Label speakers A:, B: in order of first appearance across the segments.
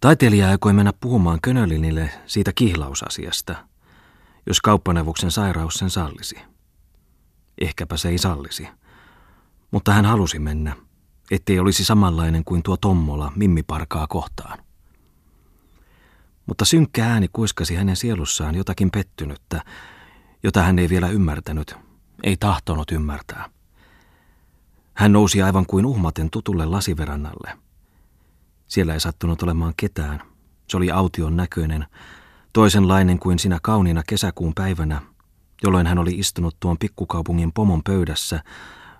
A: Taiteilija aikoi mennä puhumaan Könölinille siitä kihlausasiasta, jos kauppaneuvoksen sairaus sen sallisi. Ehkäpä se ei sallisi. Mutta hän halusi mennä, ettei olisi samanlainen kuin tuo Tommola Mimmiparkaa kohtaan. Mutta synkkä ääni kuiskasi hänen sielussaan jotakin pettynyttä, jota hän ei vielä ymmärtänyt, ei tahtonut ymmärtää. Hän nousi aivan kuin uhmaten tutulle lasiverannalle. Siellä ei sattunut olemaan ketään. Se oli aution näköinen, toisenlainen kuin sinä kauniina kesäkuun päivänä, jolloin hän oli istunut tuon pikkukaupungin pomon pöydässä,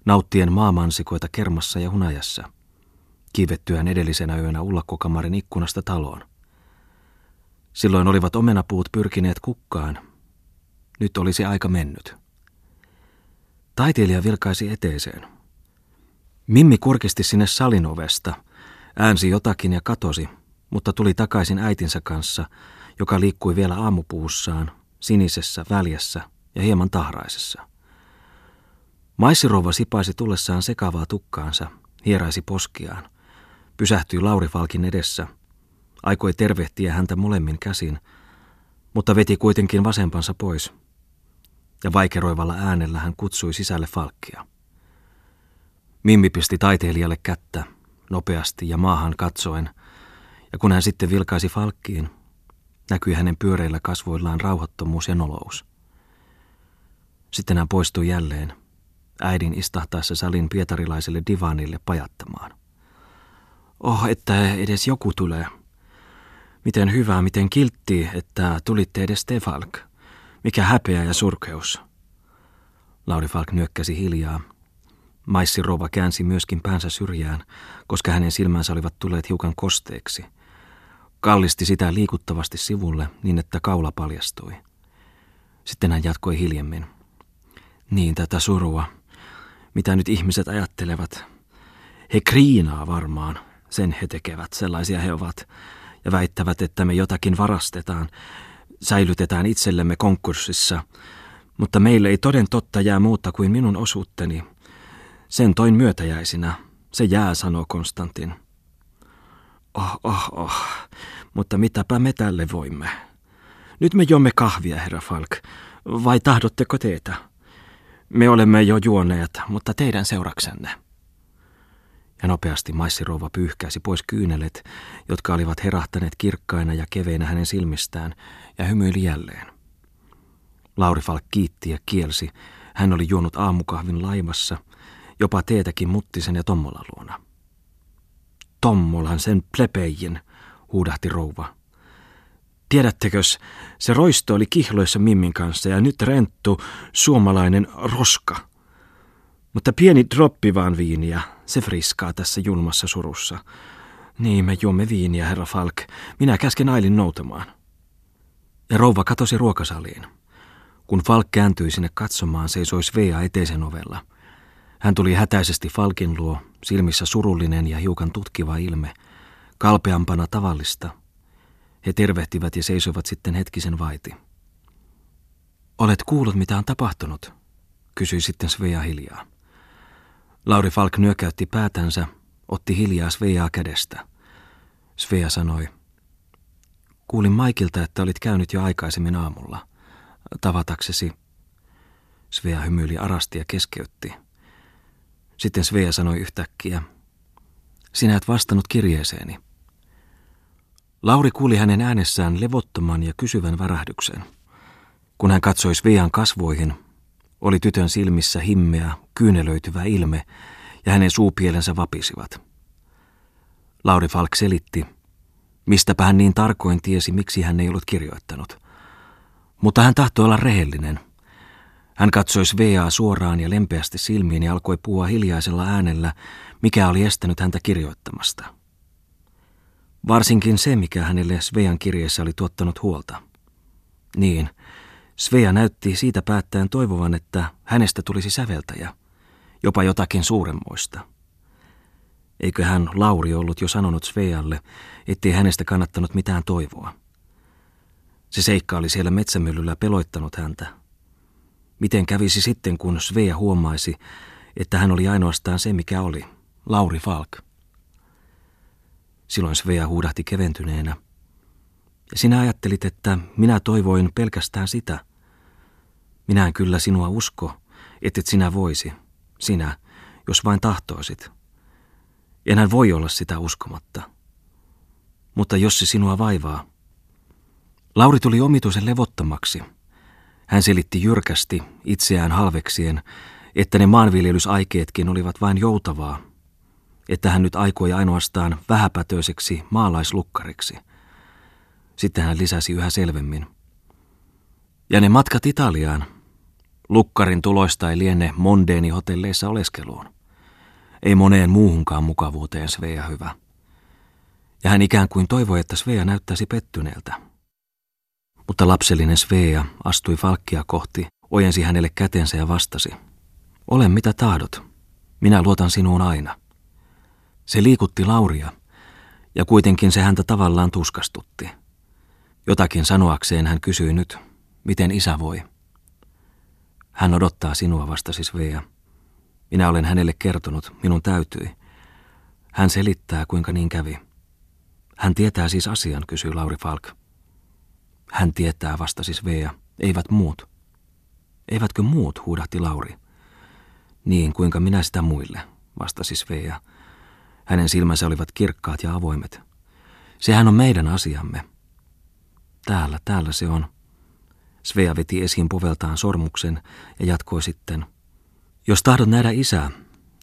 A: nauttien maamansikoita kermassa ja hunajassa, kiivettyään edellisenä yönä ullakkokamarin ikkunasta taloon. Silloin olivat omenapuut pyrkineet kukkaan. Nyt olisi aika mennyt. Taiteilija vilkaisi eteeseen. Mimmi kurkisti sinne salin ovesta, äänsi jotakin ja katosi, mutta tuli takaisin äitinsä kanssa, joka liikkui vielä aamupuussaan, sinisessä, väljessä ja hieman tahraisessa. Maissirova sipaisi tullessaan sekavaa tukkaansa, hieraisi poskiaan, pysähtyi Lauri Falkin edessä, aikoi tervehtiä häntä molemmin käsin, mutta veti kuitenkin vasempansa pois, ja vaikeroivalla äänellä hän kutsui sisälle Falkkia. Mimmi pisti taiteilijalle kättä, nopeasti ja maahan katsoen, ja kun hän sitten vilkaisi Falkkiin, näkyi hänen pyöreillä kasvoillaan rauhattomuus ja nolous. Sitten hän poistui jälleen, äidin istahtaessa salin pietarilaiselle divanille pajattamaan. Oh, että edes joku tulee. Miten hyvä, miten kiltti, että tulitte edes te, Falk. Mikä häpeä ja surkeus. Lauri Falk nyökkäsi hiljaa. Maissi Rova käänsi myöskin päänsä syrjään, koska hänen silmänsä olivat tulleet hiukan kosteeksi. Kallisti sitä liikuttavasti sivulle niin, että kaula paljastui. Sitten hän jatkoi hiljemmin. Niin tätä surua. Mitä nyt ihmiset ajattelevat? He kriinaa varmaan, sen he tekevät, sellaisia he ovat, ja väittävät, että me jotakin varastetaan, säilytetään itsellemme konkurssissa, mutta meille ei toden totta jää muuta kuin minun osuutteni. Sen toin myötäjäisinä, se jää, sanoo Konstantin. Oh, oh, oh, mutta mitäpä me tälle voimme? Nyt me jomme kahvia, herra Falk, vai tahdotteko teetä? Me olemme jo juoneet, mutta teidän seuraksenne. Ja nopeasti maissirouva pyyhkäisi pois kyynelet, jotka olivat herahtaneet kirkkaina ja keveinä hänen silmistään, ja hymyili jälleen. Lauri Falk kiitti ja kielsi. Hän oli juonut aamukahvin laivassa, jopa teetäkin Muttisen ja Tommolan luona. Tommolan sen plepeijin, huudahti rouva. Tiedättekös, se roisto oli kihloissa Mimmin kanssa ja nyt renttu suomalainen roska. Mutta pieni droppi vaan viiniä, se friskaa tässä julmassa surussa. Niin, me juomme viiniä, herra Falk. Minä käsken Ailin noutamaan. Ja rouva katosi ruokasaliin. Kun Falk kääntyi sinne katsomaan, seisoi Svea eteisen ovella. Hän tuli hätäisesti Falkin luo, silmissä surullinen ja hiukan tutkiva ilme, kalpeampana tavallista. He tervehtivät ja seisoivat sitten hetkisen vaiti. Olet kuullut, mitä on tapahtunut, kysyi sitten Svea hiljaa. Lauri Falk nyökäytti päätänsä, otti hiljaa Sveaa kädestä. Svea sanoi, kuulin Maikilta, että olit käynyt jo aikaisemmin aamulla. Tavataksesi. Svea hymyili arasti ja keskeytti. Sitten Svea sanoi yhtäkkiä, sinä et vastannut kirjeeseeni. Lauri kuuli hänen äänessään levottoman ja kysyvän värähdyksen. Kun hän katsoi Svean kasvoihin, oli tytön silmissä himmeä, kyynelöityvä ilme, ja hänen suupielensä vapisivat. Lauri Falk selitti, mistäpä hän niin tarkoin tiesi, miksi hän ei ollut kirjoittanut. Mutta hän tahtoi olla rehellinen. Hän katsoi Sveaa suoraan ja lempeästi silmiin ja alkoi puhua hiljaisella äänellä, mikä oli estänyt häntä kirjoittamasta. Varsinkin se, mikä hänelle Svean kirjeessä oli tuottanut huolta. Niin, Svea näytti siitä päättäen toivovan, että hänestä tulisi säveltäjä, jopa jotakin suuremmoista. Eikö hän Lauri ollut jo sanonut Svealle, ettei hänestä kannattanut mitään toivoa? Se seikka oli siellä metsämyllyllä peloittanut häntä. Miten kävisi sitten, kun Svea huomaisi, että hän oli ainoastaan se, mikä oli, Lauri Falk? Silloin Svea huudahti keventyneenä. Ja sinä ajattelit, että minä toivoin pelkästään sitä. Minä en kyllä sinua usko, et sinä voisi. Sinä, jos vain tahtoisit. Enhän voi olla sitä uskomatta. Mutta jos se sinua vaivaa. Lauri tuli omituisen levottomaksi. Hän selitti jyrkästi, itseään halveksien, että ne maanviljelysaikeetkin olivat vain joutavaa, että hän nyt aikoi ainoastaan vähäpätöiseksi maalaislukkariksi. Sitten hän lisäsi yhä selvemmin. Ja ne matkat Italiaan. Lukkarin tuloista ei liene mondeeni hotelleissa oleskeluun. Ei moneen muuhunkaan mukavuuteen Svea hyvä. Ja hän ikään kuin toivoi, että Svea näyttäisi pettyneeltä. Mutta lapsellinen Svea astui Falkkia kohti, ojensi hänelle kätensä ja vastasi. Ole mitä tahdot. Minä luotan sinuun aina. Se liikutti Lauria, ja kuitenkin se häntä tavallaan tuskastutti. Jotakin sanoakseen hän kysyi nyt, miten isä voi. Hän odottaa sinua, vastasi Svea. Minä olen hänelle kertonut, minun täytyi. Hän selittää, kuinka niin kävi. Hän tietää siis asian, kysyi Lauri Falk. Hän tietää, vastasi Svea. Eivät muut. Eivätkö muut, huudahti Lauri. Niin, kuinka minä sitä muille, vastasi Svea. Hänen silmänsä olivat kirkkaat ja avoimet. Sehän on meidän asiamme. Täällä, täällä se on. Svea veti esiin poveltaan sormuksen ja jatkoi sitten. Jos tahdot nähdä isää,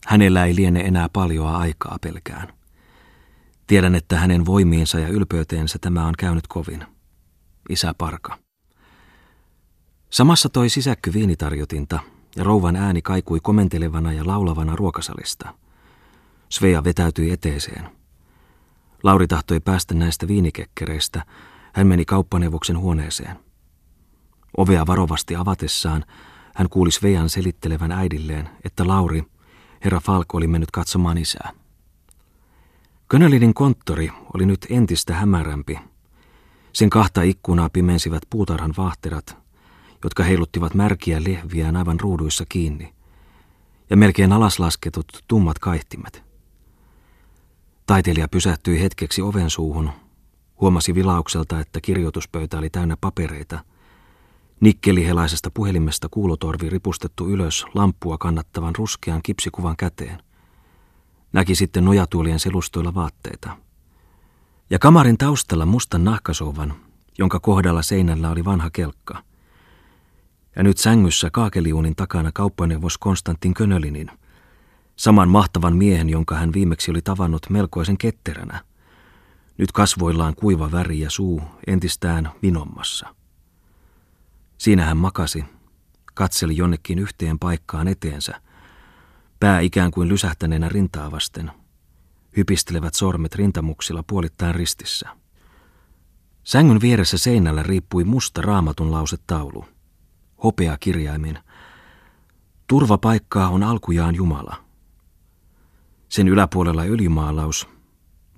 A: hänellä ei liene enää paljoa aikaa pelkään. Tiedän, että hänen voimiinsa ja ylpeyteensä tämä on käynyt kovin. Isä Parka. Samassa toi sisäkky viinitarjotinta ja rouvan ääni kaikui komentelevana ja laulavana ruokasalista. Svea vetäytyi eteeseen. Lauri tahtoi päästä näistä viinikekkereistä. Hän meni kauppaneuvoksen huoneeseen. Ovea varovasti avatessaan hän kuuli Svean selittelevän äidilleen, että Lauri, herra Falk, oli mennyt katsomaan isää. Könölinin konttori oli nyt entistä hämärämpi. Sen kahta ikkunaa pimensivät puutarhan vahterat, jotka heiluttivat märkiä lehviään aivan ruuduissa kiinni, ja melkein alaslasketut tummat kaihtimet. Taiteilija pysähtyi hetkeksi oven suuhun, huomasi vilaukselta, että kirjoituspöytä oli täynnä papereita – Nikkelihelaisesta puhelimesta kuulotorvi ripustettu ylös lamppua kannattavan ruskean kipsikuvan käteen. Näki sitten nojatuolien selustoilla vaatteita. Ja kamarin taustalla mustan nahkasouvan, jonka kohdalla seinällä oli vanha kelkka. Ja nyt sängyssä kaakeliuunin takana kauppaneuvos Konstantin Könölinin, saman mahtavan miehen, jonka hän viimeksi oli tavannut melkoisen ketteränä. Nyt kasvoillaan kuiva väri ja suu entistään vinommassa. Siinä hän makasi, katseli jonnekin yhteen paikkaan eteensä, pää ikään kuin lysähtäneenä rintaa vasten, hypistelevät sormet rintamuksilla puolittain ristissä. Sängyn vieressä seinällä riippui musta raamatun lausetaulu, hopea kirjaimin. Turvapaikkaa on alkujaan Jumala. Sen yläpuolella öljymaalaus,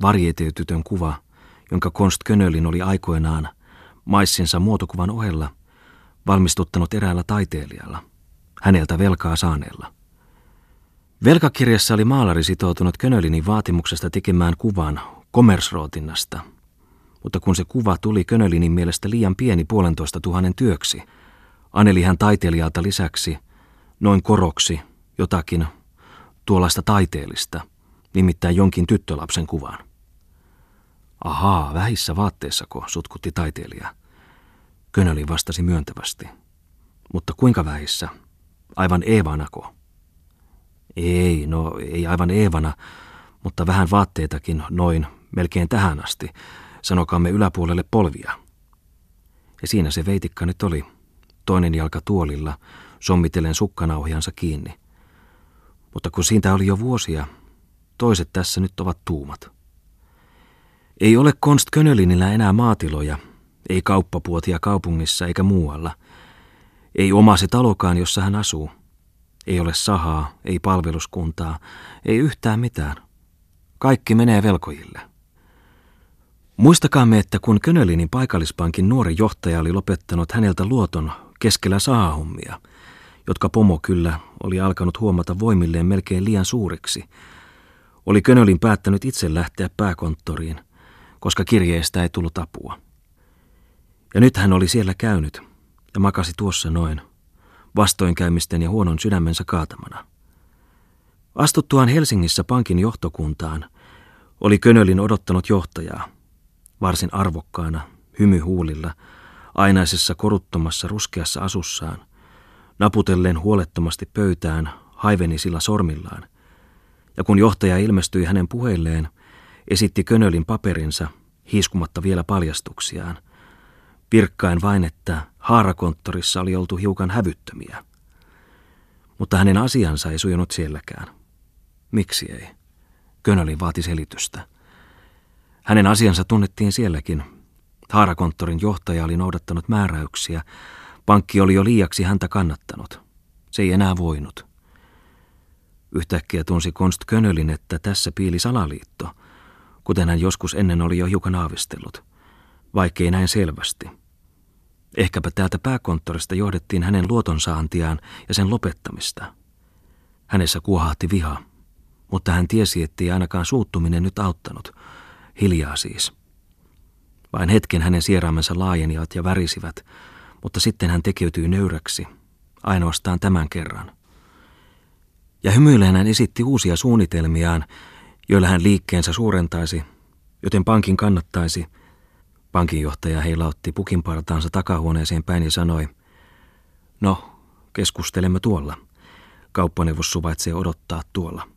A: varjeteetytön kuva, jonka Konst Könölin oli aikoinaan maissinsa muotokuvan ohella valmistuttanut eräällä taiteilijalla, häneltä velkaa saaneella. Velkakirjassa oli maalari sitoutunut Könölinin vaatimuksesta tekemään kuvan komersrootinnasta, mutta kun se kuva tuli Könölinin mielestä liian pieni puolentoista tuhannen työksi, aneli hän taiteilijalta lisäksi noin koroksi jotakin tuollaista taiteellista, nimittäin jonkin tyttölapsen kuvan. Ahaa, vähissä vaatteissako, sutkutti taiteilija. Könöli vastasi myöntävästi. Mutta kuinka vähissä? Aivan Eevanako? Ei, no ei aivan Eevana, mutta vähän vaatteitakin noin, melkein tähän asti, sanokaamme yläpuolelle polvia. Ja siinä se veitikka nyt oli, toinen jalka tuolilla, sommitellen sukkanauhiansa kiinni. Mutta kun siitä oli jo vuosia, toiset tässä nyt ovat tuumat. Ei ole Konst Könölinillä enää maatiloja, ei kauppapuotia kaupungissa eikä muualla. Ei oma se talokaan, jossa hän asuu. Ei ole sahaa, ei palveluskuntaa, ei yhtään mitään. Kaikki menee velkojille. Muistakaamme, että kun Könölinin paikallispankin nuori johtaja oli lopettanut häneltä luoton keskellä sahahommia, jotka pomo kyllä oli alkanut huomata voimilleen melkein liian suuriksi, oli Könölin päättänyt itse lähteä pääkonttoriin koska kirjeestä ei tullut apua. Ja nyt hän oli siellä käynyt ja makasi tuossa noin, vastoinkäymisten ja huonon sydämensä kaatamana. Astuttuaan Helsingissä pankin johtokuntaan, oli Könölin odottanut johtajaa, varsin arvokkaana, hymyhuulilla, ainaisessa koruttomassa ruskeassa asussaan, naputellen huolettomasti pöytään haivenisilla sormillaan. Ja kun johtaja ilmestyi hänen puheilleen, esitti Könölin paperinsa, hiiskumatta vielä paljastuksiaan, virkkain vain, että haarakonttorissa oli oltu hiukan hävyttömiä. Mutta hänen asiansa ei sujunut sielläkään. Miksi ei? Könölin vaati selitystä. Hänen asiansa tunnettiin sielläkin. Haarakonttorin johtaja oli noudattanut määräyksiä. Pankki oli jo liiaksi häntä kannattanut. Se ei enää voinut. Yhtäkkiä tunsi Konst Könölin, että tässä piili salaliitto, kuten hän joskus ennen oli jo hiukan aavistellut, vaikkei näin selvästi. Ehkäpä täältä pääkonttorista johdettiin hänen luotonsaantiaan ja sen lopettamista. Hänessä kuohahti viha, mutta hän tiesi, ettei ainakaan suuttuminen nyt auttanut. Hiljaa siis. Vain hetken hänen sieraimensa laajenivat ja värisivät, mutta sitten hän tekeytyi nöyräksi, ainoastaan tämän kerran. Ja hymyillen hän esitti uusia suunnitelmiaan, joilla hän liikkeensä suurentaisi, joten pankin kannattaisi. Pankinjohtaja heilautti pukinpartaansa takahuoneeseen päin ja sanoi, no, keskustelemme tuolla. Kauppaneuvos suvaitsee odottaa tuolla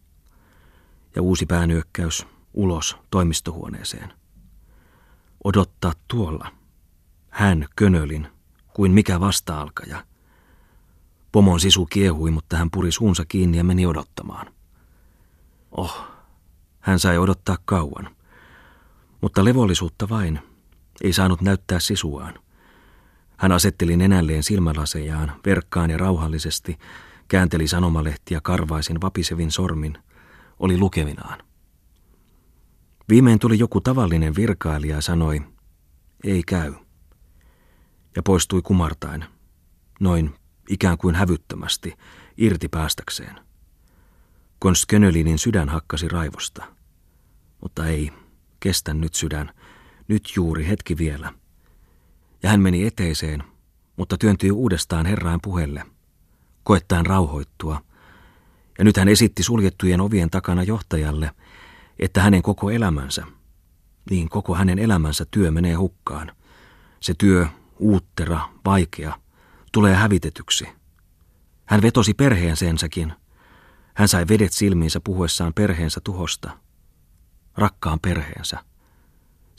A: ja uusi päänyökkäys ulos toimistohuoneeseen. Odottaa tuolla. Hän könölin, kuin mikä vasta-alkaja. Pomon sisu kiehui, mutta hän puri suunsa kiinni ja meni odottamaan. Oh, hän sai odottaa kauan. Mutta levollisuutta vain. Ei saanut näyttää sisuaan. Hän asetteli nenälleen silmälasejaan, verkkaan ja rauhallisesti, käänteli sanomalehtiä karvaisin vapisevin sormin – oli lukevinaan. Viimein tuli joku tavallinen virkailija ja sanoi, ei käy. Ja poistui kumartain, noin ikään kuin hävyttömästi, irti päästäkseen. Konst Könölinin sydän hakkasi raivosta. Mutta ei, kestä nyt sydän, nyt juuri hetki vielä. Ja hän meni eteiseen, mutta työntyi uudestaan herraan puhelle, koettaen rauhoittua – ja nyt hän esitti suljettujen ovien takana johtajalle, että hänen koko elämänsä, niin koko hänen elämänsä työ menee hukkaan. Se työ, uuttera, vaikea, tulee hävitetyksi. Hän vetosi perheensensäkin. Hän sai vedet silmiinsä puhuessaan perheensä tuhosta. Rakkaan perheensä.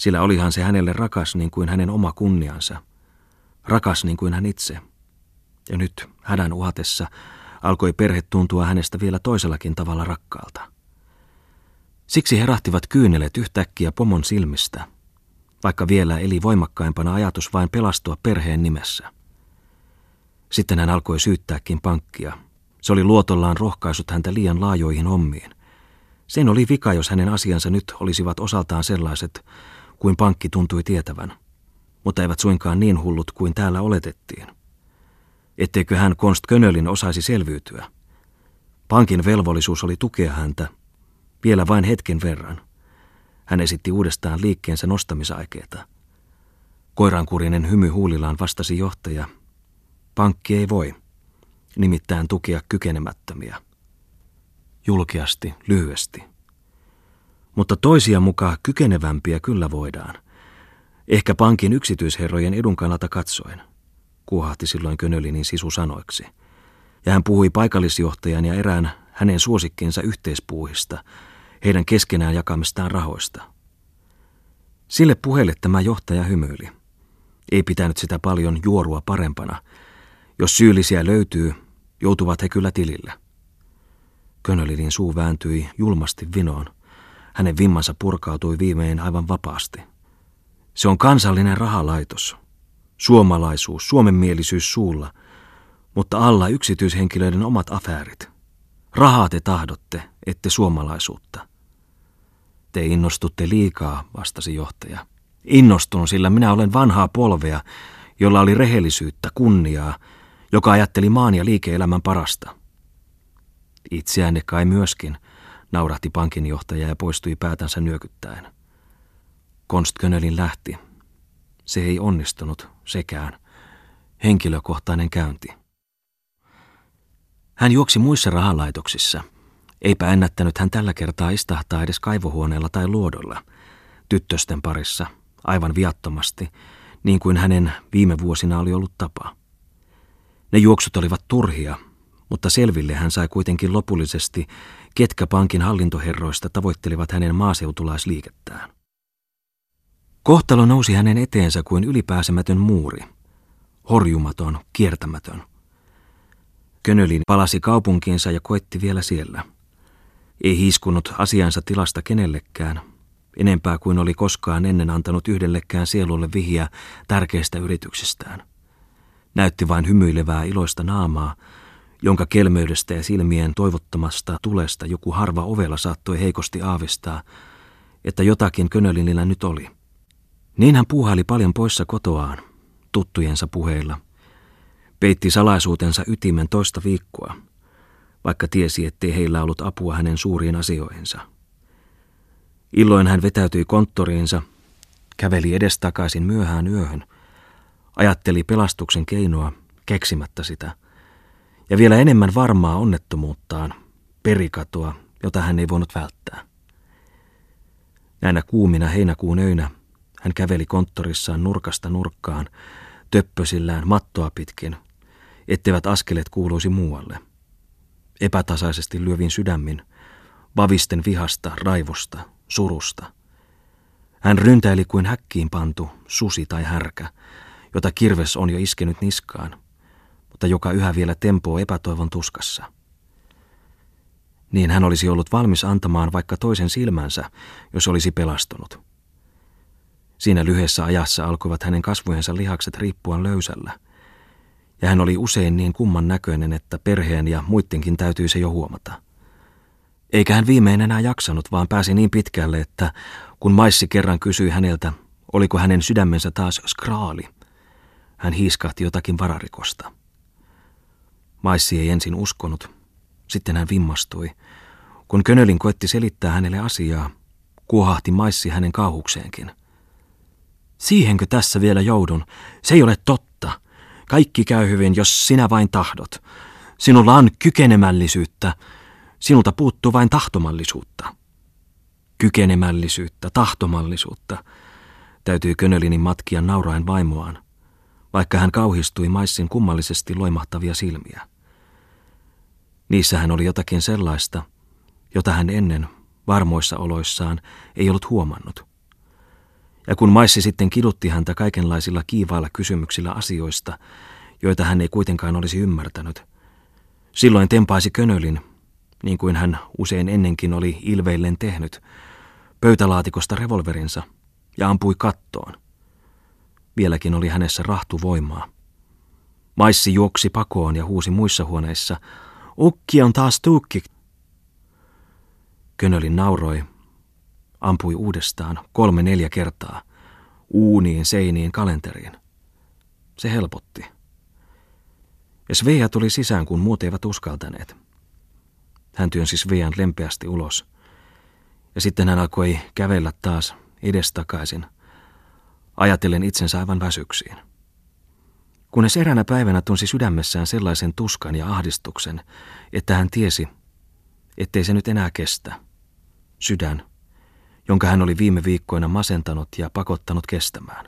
A: Sillä olihan se hänelle rakas niin kuin hänen oma kunniansa. Rakas niin kuin hän itse. Ja nyt hädän uhatessa alkoi perhe tuntua hänestä vielä toisellakin tavalla rakkaalta. Siksi herähtivät kyynelet yhtäkkiä pomon silmistä, vaikka vielä eli voimakkaimpana ajatus vain pelastua perheen nimessä. Sitten hän alkoi syyttääkin pankkia. Se oli luotollaan rohkaisut häntä liian laajoihin hommiin. Sen oli vika, jos hänen asiansa nyt olisivat osaltaan sellaiset, kuin pankki tuntui tietävän, mutta eivät suinkaan niin hullut kuin täällä oletettiin etteikö hän Konst Könölin osaisi selviytyä. Pankin velvollisuus oli tukea häntä, vielä vain hetken verran. Hän esitti uudestaan liikkeensä nostamisaikeita. Koirankurinen hymy huulillaan vastasi johtaja. Pankki ei voi, nimittäin tukea kykenemättömiä. Julkeasti, lyhyesti. Mutta toisia mukaan kykenevämpiä kyllä voidaan. Ehkä pankin yksityisherrojen edun kannalta katsoen kuohahti silloin Könölinin sisu sanoiksi. Ja hän puhui paikallisjohtajan ja erään hänen suosikkinsa yhteispuuhista, heidän keskenään jakamistaan rahoista. Sille puheelle tämä johtaja hymyili. Ei pitänyt sitä paljon juorua parempana. Jos syyllisiä löytyy, joutuvat he kyllä tilille. Könölinin suu vääntyi julmasti vinoon. Hänen vimmansa purkautui viimein aivan vapaasti. Se on kansallinen rahalaitos, suomalaisuus, suomenmielisyys suulla, mutta alla yksityishenkilöiden omat afäärit. Rahaa te tahdotte, ette suomalaisuutta. Te innostutte liikaa, vastasi johtaja. Innostun, sillä minä olen vanhaa polvea, jolla oli rehellisyyttä, kunniaa, joka ajatteli maan ja liike-elämän parasta. Itseänne kai myöskin, naurahti pankinjohtaja ja poistui päätänsä nyökyttäen. Könölin lähti. Se ei onnistunut sekään. Henkilökohtainen käynti. Hän juoksi muissa rahalaitoksissa. Eipä ennättänyt hän tällä kertaa istahtaa edes kaivohuoneella tai luodolla. Tyttösten parissa, aivan viattomasti, niin kuin hänen viime vuosina oli ollut tapa. Ne juoksut olivat turhia, mutta selville hän sai kuitenkin lopullisesti, ketkä pankin hallintoherroista tavoittelivat hänen maaseutulaisliikettään. Kohtalo nousi hänen eteensä kuin ylipääsemätön muuri. Horjumaton, kiertämätön. Könölin palasi kaupunkiinsa ja koetti vielä siellä. Ei hiiskunut asiansa tilasta kenellekään, enempää kuin oli koskaan ennen antanut yhdellekään sielulle vihiä tärkeistä yrityksistään. Näytti vain hymyilevää iloista naamaa, jonka kelmöydestä ja silmien toivottomasta tulesta joku harva ovella saattoi heikosti aavistaa, että jotakin Könölinillä nyt oli. Niin hän puuhaili paljon poissa kotoaan, tuttujensa puheilla. Peitti salaisuutensa ytimen toista viikkoa, vaikka tiesi, ettei heillä ollut apua hänen suuriin asioihinsa. Illoin hän vetäytyi konttoriinsa, käveli edestakaisin myöhään yöhön, ajatteli pelastuksen keinoa, keksimättä sitä, ja vielä enemmän varmaa onnettomuuttaan, perikatoa, jota hän ei voinut välttää. Näinä kuumina heinäkuun öinä hän käveli konttorissaan nurkasta nurkkaan, töppösillään mattoa pitkin, etteivät askeleet kuuluisi muualle. Epätasaisesti lyövin sydämin, vavisten vihasta, raivosta, surusta. Hän ryntäili kuin häkkiin pantu susi tai härkä, jota kirves on jo iskenyt niskaan, mutta joka yhä vielä tempoo epätoivon tuskassa. Niin hän olisi ollut valmis antamaan vaikka toisen silmänsä, jos olisi pelastunut. Siinä lyhyessä ajassa alkoivat hänen kasvojensa lihakset riippua löysällä, ja hän oli usein niin kumman näköinen, että perheen ja muidenkin täytyy se jo huomata – eikä hän viimein enää jaksanut, vaan pääsi niin pitkälle, että kun Maissi kerran kysyi häneltä, oliko hänen sydämensä taas skraali, hän hiiskahti jotakin vararikosta. Maissi ei ensin uskonut, sitten hän vimmastui. Kun Könölin koetti selittää hänelle asiaa, kuohahti Maissi hänen kauhukseenkin. Siihenkö tässä vielä joudun? Se ei ole totta. Kaikki käy hyvin, jos sinä vain tahdot. Sinulla on kykenemällisyyttä, Sinulta puuttuu vain tahtomallisuutta. Kykenemällisyyttä, tahtomallisuutta. Täytyy Könölinin matkia nauraen vaimoaan, vaikka hän kauhistui maissin kummallisesti loimahtavia silmiä. Niissähän oli jotakin sellaista, jota hän ennen varmoissa oloissaan ei ollut huomannut. Ja kun Maissi sitten kidutti häntä kaikenlaisilla kiivailla kysymyksillä asioista, joita hän ei kuitenkaan olisi ymmärtänyt, silloin tempaisi Könölin niin kuin hän usein ennenkin oli ilveillen tehnyt, pöytälaatikosta revolverinsa ja ampui kattoon. Vieläkin oli hänessä rahtuvoimaa. Maissi juoksi pakoon ja huusi muissa huoneissa, Ukki on taas tuukki. Könölin nauroi, ampui uudestaan kolme neljä kertaa, uuniin, seiniin, kalenteriin. Se helpotti. Ja Svea tuli sisään, kun muut eivät uskaltaneet. Hän työnsi Svean lempeästi ulos. Ja sitten hän alkoi kävellä taas edestakaisin, ajatellen itsensä aivan väsyksiin. Kunnes eräänä päivänä tunsi sydämessään sellaisen tuskan ja ahdistuksen, että hän tiesi, ettei se nyt enää kestä. Sydän, jonka hän oli viime viikkoina masentanut ja pakottanut kestämään.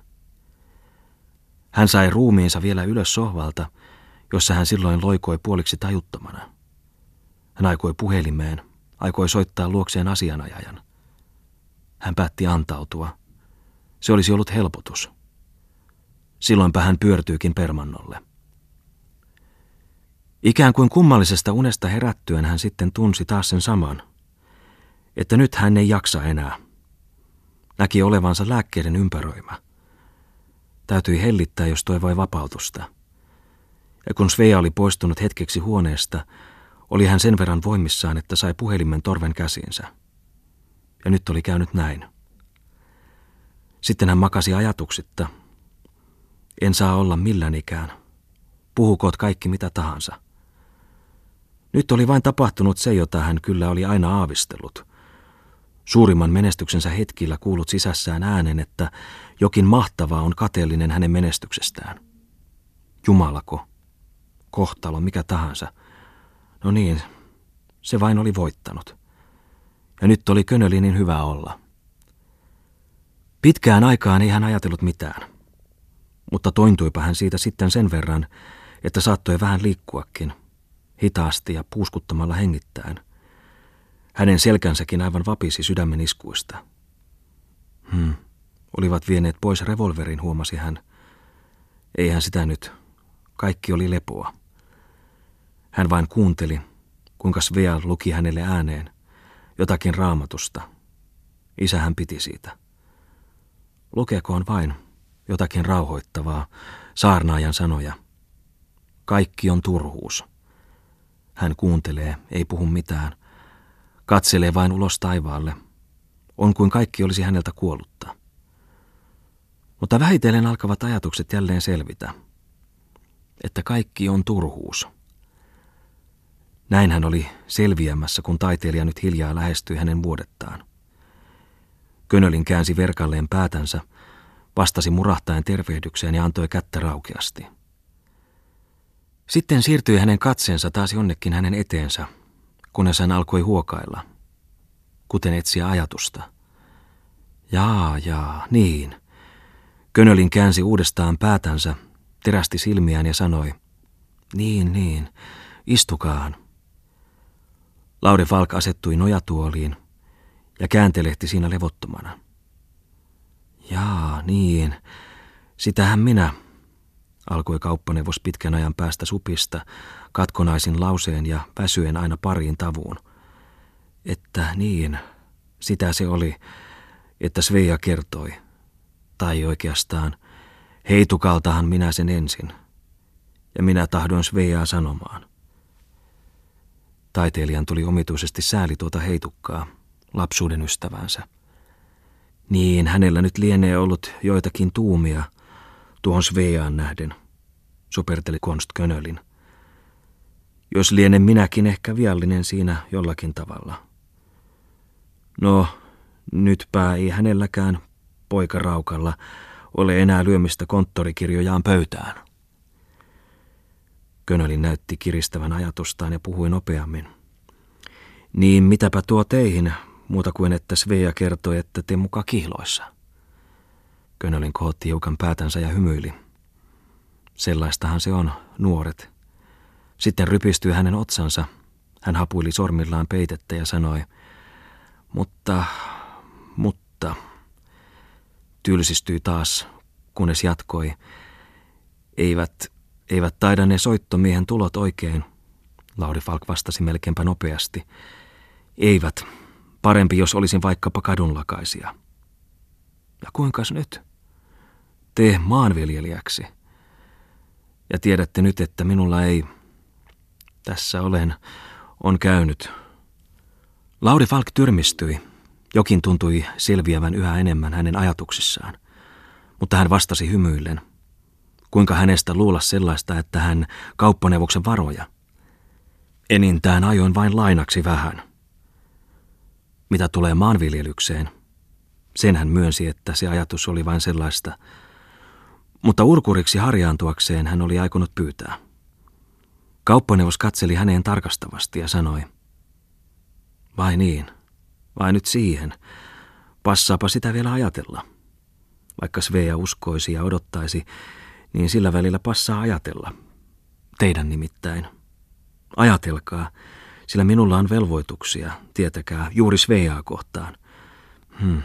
A: Hän sai ruumiinsa vielä ylös sohvalta, jossa hän silloin loikoi puoliksi tajuttomana. Hän aikoi puhelimeen, aikoi soittaa luokseen asianajajan. Hän päätti antautua. Se olisi ollut helpotus. Silloinpä hän pyörtyykin permannolle. Ikään kuin kummallisesta unesta herättyen hän sitten tunsi taas sen saman, että nyt hän ei jaksa enää. Näki olevansa lääkkeiden ympäröimä. Täytyi hellittää, jos toivoi vapautusta. Ja kun Svea oli poistunut hetkeksi huoneesta, oli hän sen verran voimissaan, että sai puhelimen torven käsiinsä. Ja nyt oli käynyt näin. Sitten hän makasi ajatuksitta. En saa olla millään ikään. Puhukoot kaikki mitä tahansa. Nyt oli vain tapahtunut se, jota hän kyllä oli aina aavistellut. Suurimman menestyksensä hetkillä kuulut sisässään äänen, että jokin mahtavaa on kateellinen hänen menestyksestään. Jumalako, kohtalo, mikä tahansa. No niin, se vain oli voittanut. Ja nyt oli Könölinin hyvä olla. Pitkään aikaan ei hän ajatellut mitään. Mutta tointuipa hän siitä sitten sen verran, että saattoi vähän liikkuakin, hitaasti ja puuskuttamalla hengittäen. Hänen selkänsäkin aivan vapisi sydämen iskuista. Hmm, olivat vieneet pois revolverin, huomasi hän. Eihän sitä nyt. Kaikki oli lepoa. Hän vain kuunteli, kuinka Svea luki hänelle ääneen jotakin raamatusta. Isähän piti siitä. Lukeekoon vain jotakin rauhoittavaa, saarnaajan sanoja. Kaikki on turhuus. Hän kuuntelee, ei puhu mitään. Katselee vain ulos taivaalle. On kuin kaikki olisi häneltä kuollutta. Mutta vähitellen alkavat ajatukset jälleen selvitä. Että kaikki on turhuus. Näin hän oli selviämässä, kun taiteilija nyt hiljaa lähestyi hänen vuodettaan. Könölin käänsi verkalleen päätänsä, vastasi murahtaen tervehdykseen ja antoi kättä raukeasti. Sitten siirtyi hänen katseensa taas jonnekin hänen eteensä, kunnes hän alkoi huokailla, kuten etsiä ajatusta. Jaa, jaa, niin. Könölin käänsi uudestaan päätänsä, terästi silmiään ja sanoi, niin, niin, istukaan. Lauri Falk asettui nojatuoliin ja kääntelehti siinä levottomana. Jaa, niin. Sitähän minä, alkoi kauppaneuvos pitkän ajan päästä supista, katkonaisin lauseen ja väsyen aina pariin tavuun. Että niin, sitä se oli, että Svea kertoi. Tai oikeastaan, heitukaltahan minä sen ensin. Ja minä tahdon Sveaa sanomaan. Taiteilijan tuli omituisesti sääli tuota heitukkaa, lapsuuden ystävänsä. Niin, hänellä nyt lienee ollut joitakin tuumia tuohon Sveaan nähden, superteli Konst Könölin. Jos lienen minäkin ehkä viallinen siinä jollakin tavalla. No, nytpä ei hänelläkään poikaraukalla ole enää lyömistä konttorikirjojaan pöytään. Könölin näytti kiristävän ajatustaan ja puhui nopeammin. Niin mitäpä tuo teihin, muuta kuin että Svea kertoi, että te muka kihloissa. Könölin kohotti hiukan päätänsä ja hymyili. Sellaistahan se on, nuoret. Sitten rypistyi hänen otsansa. Hän hapuili sormillaan peitettä ja sanoi, mutta, mutta, tylsistyi taas, kunnes jatkoi. Eivät, eivät taida ne soittomiehen tulot oikein, Lauri Falk vastasi melkeinpä nopeasti. Eivät, Parempi, jos olisin vaikkapa kadunlakaisia. Ja kuinkas nyt? Te maanviljelijäksi. Ja tiedätte nyt, että minulla ei... Tässä olen, on käynyt. Lauri Falk tyrmistyi. Jokin tuntui selviävän yhä enemmän hänen ajatuksissaan. Mutta hän vastasi hymyillen. Kuinka hänestä luulla sellaista, että hän kauppaneuvoksen varoja? Enintään ajoin vain lainaksi vähän – mitä tulee maanviljelykseen, sen hän myönsi, että se ajatus oli vain sellaista, mutta urkuriksi harjaantuakseen hän oli aikonut pyytää. Kauppaneuvos katseli häneen tarkastavasti ja sanoi, vai niin, vai nyt siihen, passaapa sitä vielä ajatella. Vaikka Svea uskoisi ja odottaisi, niin sillä välillä passaa ajatella. Teidän nimittäin. Ajatelkaa, sillä minulla on velvoituksia, tietäkää, juuri Sveaa kohtaan. Hmm.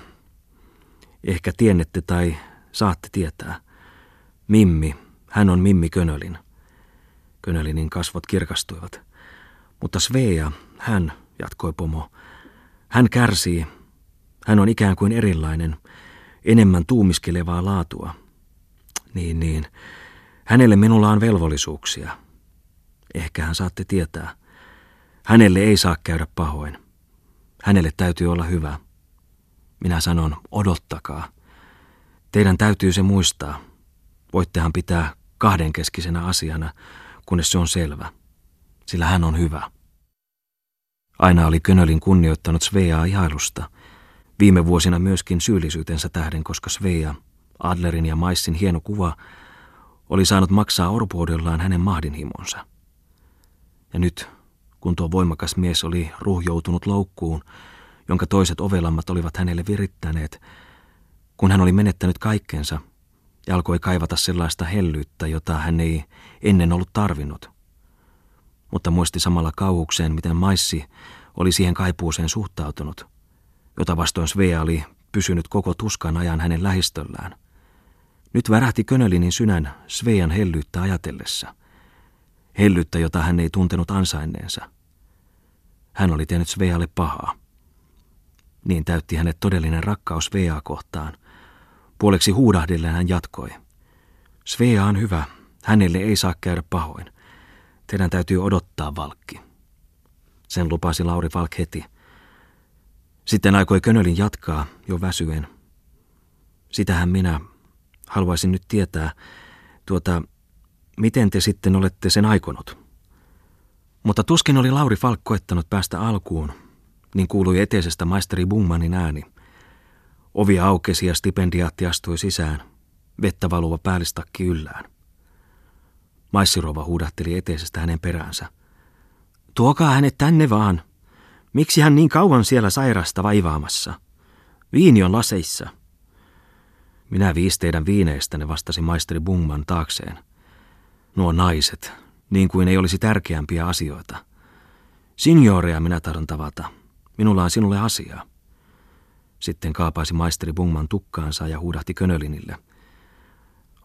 A: Ehkä tiennette tai saatte tietää. Mimmi, hän on Mimmi Könölin. Könölinin kasvot kirkastuivat. Mutta Svea, hän, jatkoi pomo, hän kärsii. Hän on ikään kuin erilainen, enemmän tuumiskelevaa laatua. Niin, niin. Hänelle minulla on velvollisuuksia. Ehkä hän saatte tietää. Hänelle ei saa käydä pahoin. Hänelle täytyy olla hyvä. Minä sanon, odottakaa. Teidän täytyy se muistaa. Voittehan pitää kahdenkeskisenä asiana, kunnes se on selvä. Sillä hän on hyvä. Aina oli Könölin kunnioittanut Sveaa ihailusta, Viime vuosina myöskin syyllisyytensä tähden, koska Svea, Adlerin ja Maissin hieno kuva, oli saanut maksaa orpuudellaan hänen mahdinhimonsa. Ja nyt, kun tuo voimakas mies oli ruhjoutunut loukkuun, jonka toiset ovelammat olivat hänelle virittäneet, kun hän oli menettänyt kaikkensa ja alkoi kaivata sellaista hellyyttä, jota hän ei ennen ollut tarvinnut. Mutta muisti samalla kauhukseen, miten Maissi oli siihen kaipuuseen suhtautunut, jota vastoin Svea oli pysynyt koko tuskan ajan hänen lähistöllään. Nyt värähti Könölinin synän Svean hellyyttä ajatellessa. Hellyyttä, jota hän ei tuntenut ansainneensa. Hän oli tehnyt Svealle pahaa. Niin täytti hänet todellinen rakkaus Sveaa kohtaan. Puoleksi huudahdellen hän jatkoi. Svea on hyvä. Hänelle ei saa käydä pahoin. Teidän täytyy odottaa valkki. Sen lupasi Lauri Valk heti. Sitten aikoi Könölin jatkaa, jo väsyen. Sitähän minä haluaisin nyt tietää, tuota, miten te sitten olette sen aikonut. Mutta tuskin oli Lauri Falk koettanut päästä alkuun, niin kuului eteisestä maisteri Bungmanin ääni. Ovi aukesi ja stipendiaatti astui sisään, vettä valuva päällistakki yllään. Maissirova huudahteli eteisestä hänen peräänsä. Tuokaa hänet tänne vaan. Miksi hän niin kauan siellä sairasta vaivaamassa? Viini on laseissa. Minä viis teidän viineistäne, vastasi maisteri Bungman taakseen. Nuo naiset, niin kuin ei olisi tärkeämpiä asioita. Signorea minä tahdon tavata. Minulla on sinulle asiaa. Sitten kaapaisi maisteri Bungman tukkaansa ja huudahti Könölinille.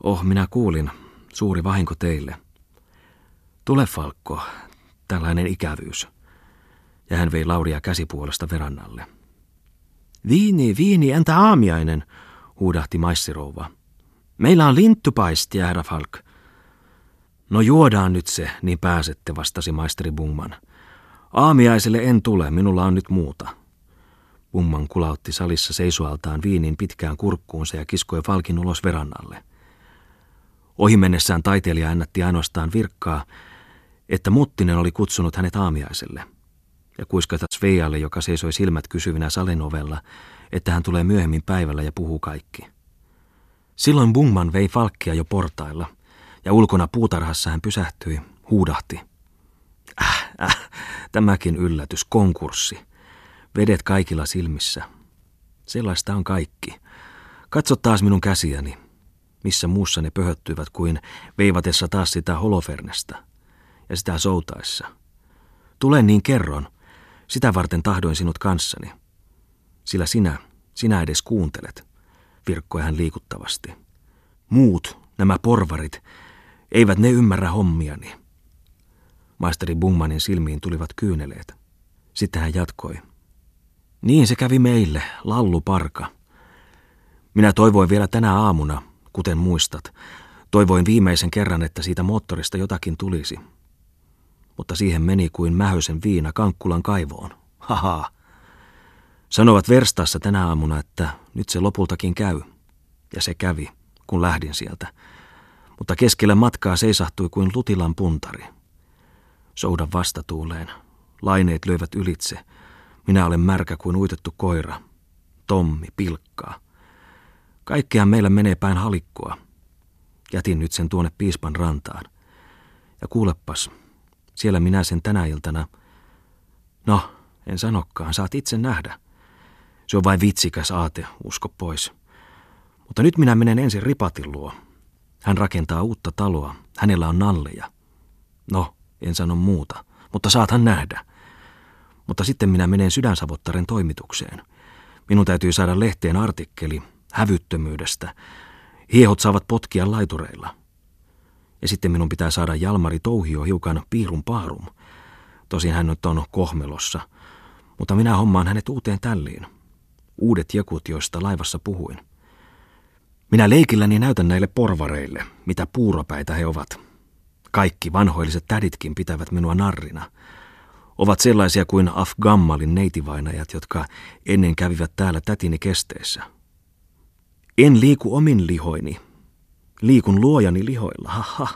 A: Oh, minä kuulin. Suuri vahinko teille. Tule, Falkko. Tällainen ikävyys. Ja hän vei Lauria käsipuolesta verannalle. Viini, viini, entä aamiainen, huudahti maissirouva. Meillä on linttupaistia, herra Falk. No juodaan nyt se, niin pääsette, vastasi maisteri Bungman. Aamiaiselle en tule, minulla on nyt muuta. Bungman kulautti salissa seisoaltaan viinin pitkään kurkkuunsa ja kiskoi Falkin ulos verannalle. Ohi mennessään taiteilija ennätti ainoastaan virkkaa, että Muttinen oli kutsunut hänet aamiaiselle. Ja kuiskata Sveijalle, joka seisoi silmät kysyvinä salin ovella, että hän tulee myöhemmin päivällä ja puhuu kaikki. Silloin Bungman vei Falkkia jo portailla, ja ulkona puutarhassa hän pysähtyi, huudahti. Äh, äh, tämäkin yllätys, konkurssi. Vedet kaikilla silmissä. Sellaista on kaikki. Katso taas minun käsiäni. Missä muussa ne pöhöttyivät kuin veivatessa taas sitä holofernesta ja sitä soutaessa. Tulen niin kerron. Sitä varten tahdoin sinut kanssani sillä sinä, sinä edes kuuntelet, virkkoi hän liikuttavasti. Muut, nämä porvarit, eivät ne ymmärrä hommiani. Maisteri Bungmanin silmiin tulivat kyyneleet. Sitten hän jatkoi. Niin se kävi meille, lallu parka. Minä toivoin vielä tänä aamuna, kuten muistat. Toivoin viimeisen kerran, että siitä moottorista jotakin tulisi. Mutta siihen meni kuin mähösen viina Kankkulan kaivoon. Haha. Sanovat verstaassa tänä aamuna, että nyt se lopultakin käy. Ja se kävi, kun lähdin sieltä. Mutta keskellä matkaa seisahtui kuin lutilan puntari. Soudan vastatuuleen. Laineet löivät ylitse. Minä olen märkä kuin uitettu koira. Tommi pilkkaa. Kaikkea meillä menee päin halikkoa. Jätin nyt sen tuonne piispan rantaan. Ja kuulepas, siellä minä sen tänä iltana. No, en sanokkaan, saat itse nähdä. Se on vain vitsikäs aate, usko pois. Mutta nyt minä menen ensin Ripatin luo. Hän rakentaa uutta taloa. Hänellä on nalleja. No, en sano muuta, mutta saathan nähdä. Mutta sitten minä menen sydänsavottaren toimitukseen. Minun täytyy saada lehteen artikkeli hävyttömyydestä. Hiehot saavat potkia laitureilla. Ja sitten minun pitää saada Jalmari Touhio hiukan piirun paarum. Tosin hän nyt on kohmelossa, mutta minä hommaan hänet uuteen tälliin uudet jakut, joista laivassa puhuin. Minä leikilläni näytän näille porvareille, mitä puuropäitä he ovat. Kaikki vanhoilliset täditkin pitävät minua narrina. Ovat sellaisia kuin Afgammalin neitivainajat, jotka ennen kävivät täällä tätini kesteessä. En liiku omin lihoini. Liikun luojani lihoilla, haha.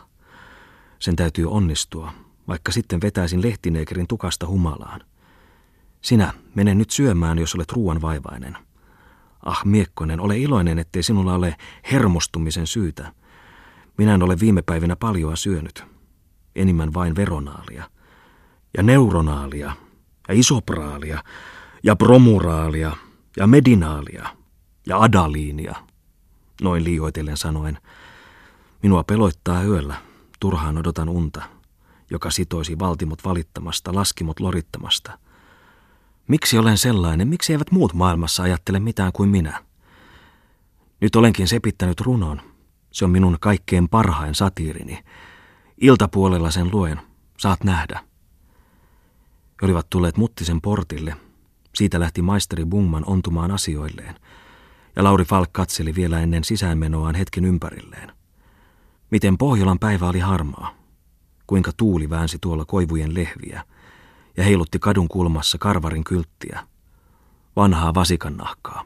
A: Sen täytyy onnistua, vaikka sitten vetäisin lehtineekerin tukasta humalaan. Sinä, mene nyt syömään, jos olet ruoan vaivainen. Ah, Miekkonen, ole iloinen, ettei sinulla ole hermostumisen syytä. Minä en ole viime päivinä paljoa syönyt. Enimmän vain veronaalia. Ja neuronaalia. Ja isopraalia. Ja bromuraalia. Ja medinaalia. Ja adaliinia. Noin liioitellen sanoen. Minua peloittaa yöllä. Turhaan odotan unta, joka sitoisi valtimot valittamasta, laskimot lorittamasta – Miksi olen sellainen? Miksi eivät muut maailmassa ajattele mitään kuin minä? Nyt olenkin sepittänyt runon. Se on minun kaikkein parhain satiirini. Iltapuolella sen luen. Saat nähdä. He olivat tulleet Muttisen portille. Siitä lähti maisteri Bungman ontumaan asioilleen. Ja Lauri Falk katseli vielä ennen sisäänmenoaan hetken ympärilleen. Miten Pohjolan päivä oli harmaa. Kuinka tuuli väänsi tuolla koivujen lehviä – ja heilutti kadun kulmassa karvarin kylttiä, vanhaa vasikannahkaa.